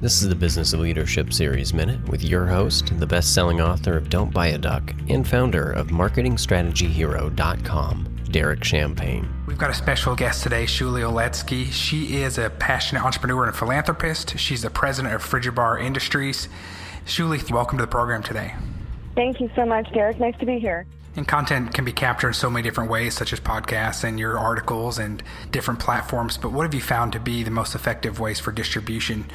This is the Business of Leadership Series Minute with your host, the best selling author of Don't Buy a Duck and founder of MarketingStrategyHero.com, Derek Champagne. We've got a special guest today, Shuli Oletsky. She is a passionate entrepreneur and philanthropist. She's the president of Frigibar Industries. Shuli, welcome to the program today. Thank you so much, Derek. Nice to be here. And content can be captured in so many different ways, such as podcasts and your articles and different platforms. But what have you found to be the most effective ways for distribution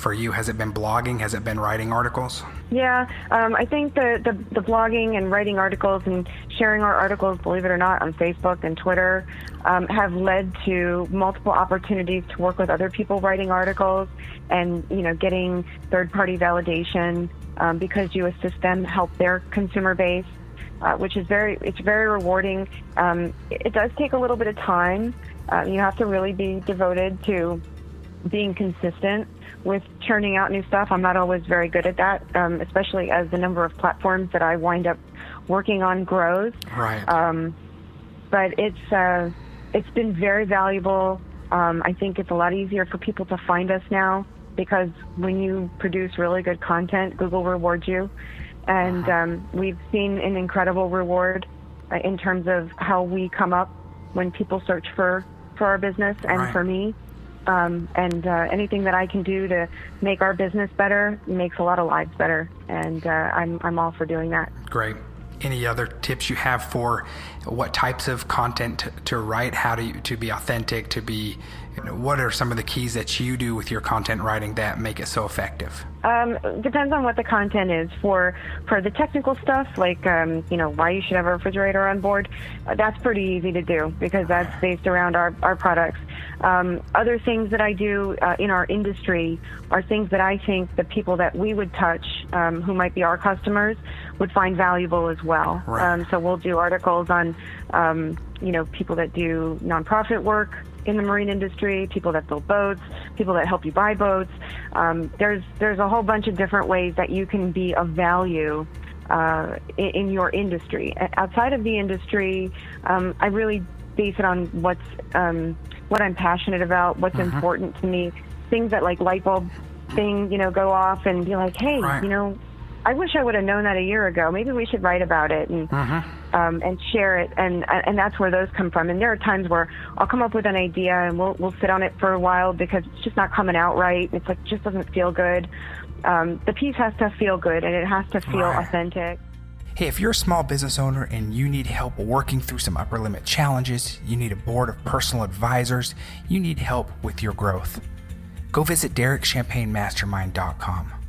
for you? Has it been blogging? Has it been writing articles? Yeah, um, I think the, the, the blogging and writing articles and sharing our articles, believe it or not, on Facebook and Twitter um, have led to multiple opportunities to work with other people writing articles and you know getting third party validation um, because you assist them help their consumer base uh, which is very it's very rewarding. Um, it, does take a little bit of time. Uh, you have to really be devoted to being consistent with churning out new stuff. I'm not always very good at that, um, especially as the number of platforms that I wind up working on grows. Right. Um, but it's uh, it's been very valuable. Um, I think it's a lot easier for people to find us now because when you produce really good content, Google rewards you and uh-huh. um, we've seen an incredible reward uh, in terms of how we come up when people search for for our business and right. for me. Um, and uh, anything that I can do to make our business better makes a lot of lives better, and uh, I'm I'm all for doing that. Great. Any other tips you have for what types of content to, to write? How to to be authentic? To be you know, what are some of the keys that you do with your content writing that make it so effective? Um, depends on what the content is. For for the technical stuff, like um, you know why you should have a refrigerator on board, uh, that's pretty easy to do because that's based around our our products. Um, other things that I do uh, in our industry are things that I think the people that we would touch, um, who might be our customers, would find valuable as well. Right. Um, so we'll do articles on um, you know people that do nonprofit work in the marine industry, people that build boats, people that help you buy boats. Um, there's there's a whole bunch of different ways that you can be of value uh, in, in, your industry. Outside of the industry, um, I really base it on what's um, what I'm passionate about, what's mm-hmm. important to me. Things that like light bulb thing, you know, go off and be like, hey, right. you know, I wish I would have known that a year ago. Maybe we should write about it and mm-hmm. um, and share it. And and that's where those come from. And there are times where I'll come up with an idea and we'll we'll sit on it for a while because it's just not coming out right. It's like just doesn't feel good. Um, the piece has to feel good and it has to feel right. authentic. Hey, if you're a small business owner and you need help working through some upper limit challenges, you need a board of personal advisors, you need help with your growth, go visit DerekChampagneMastermind.com.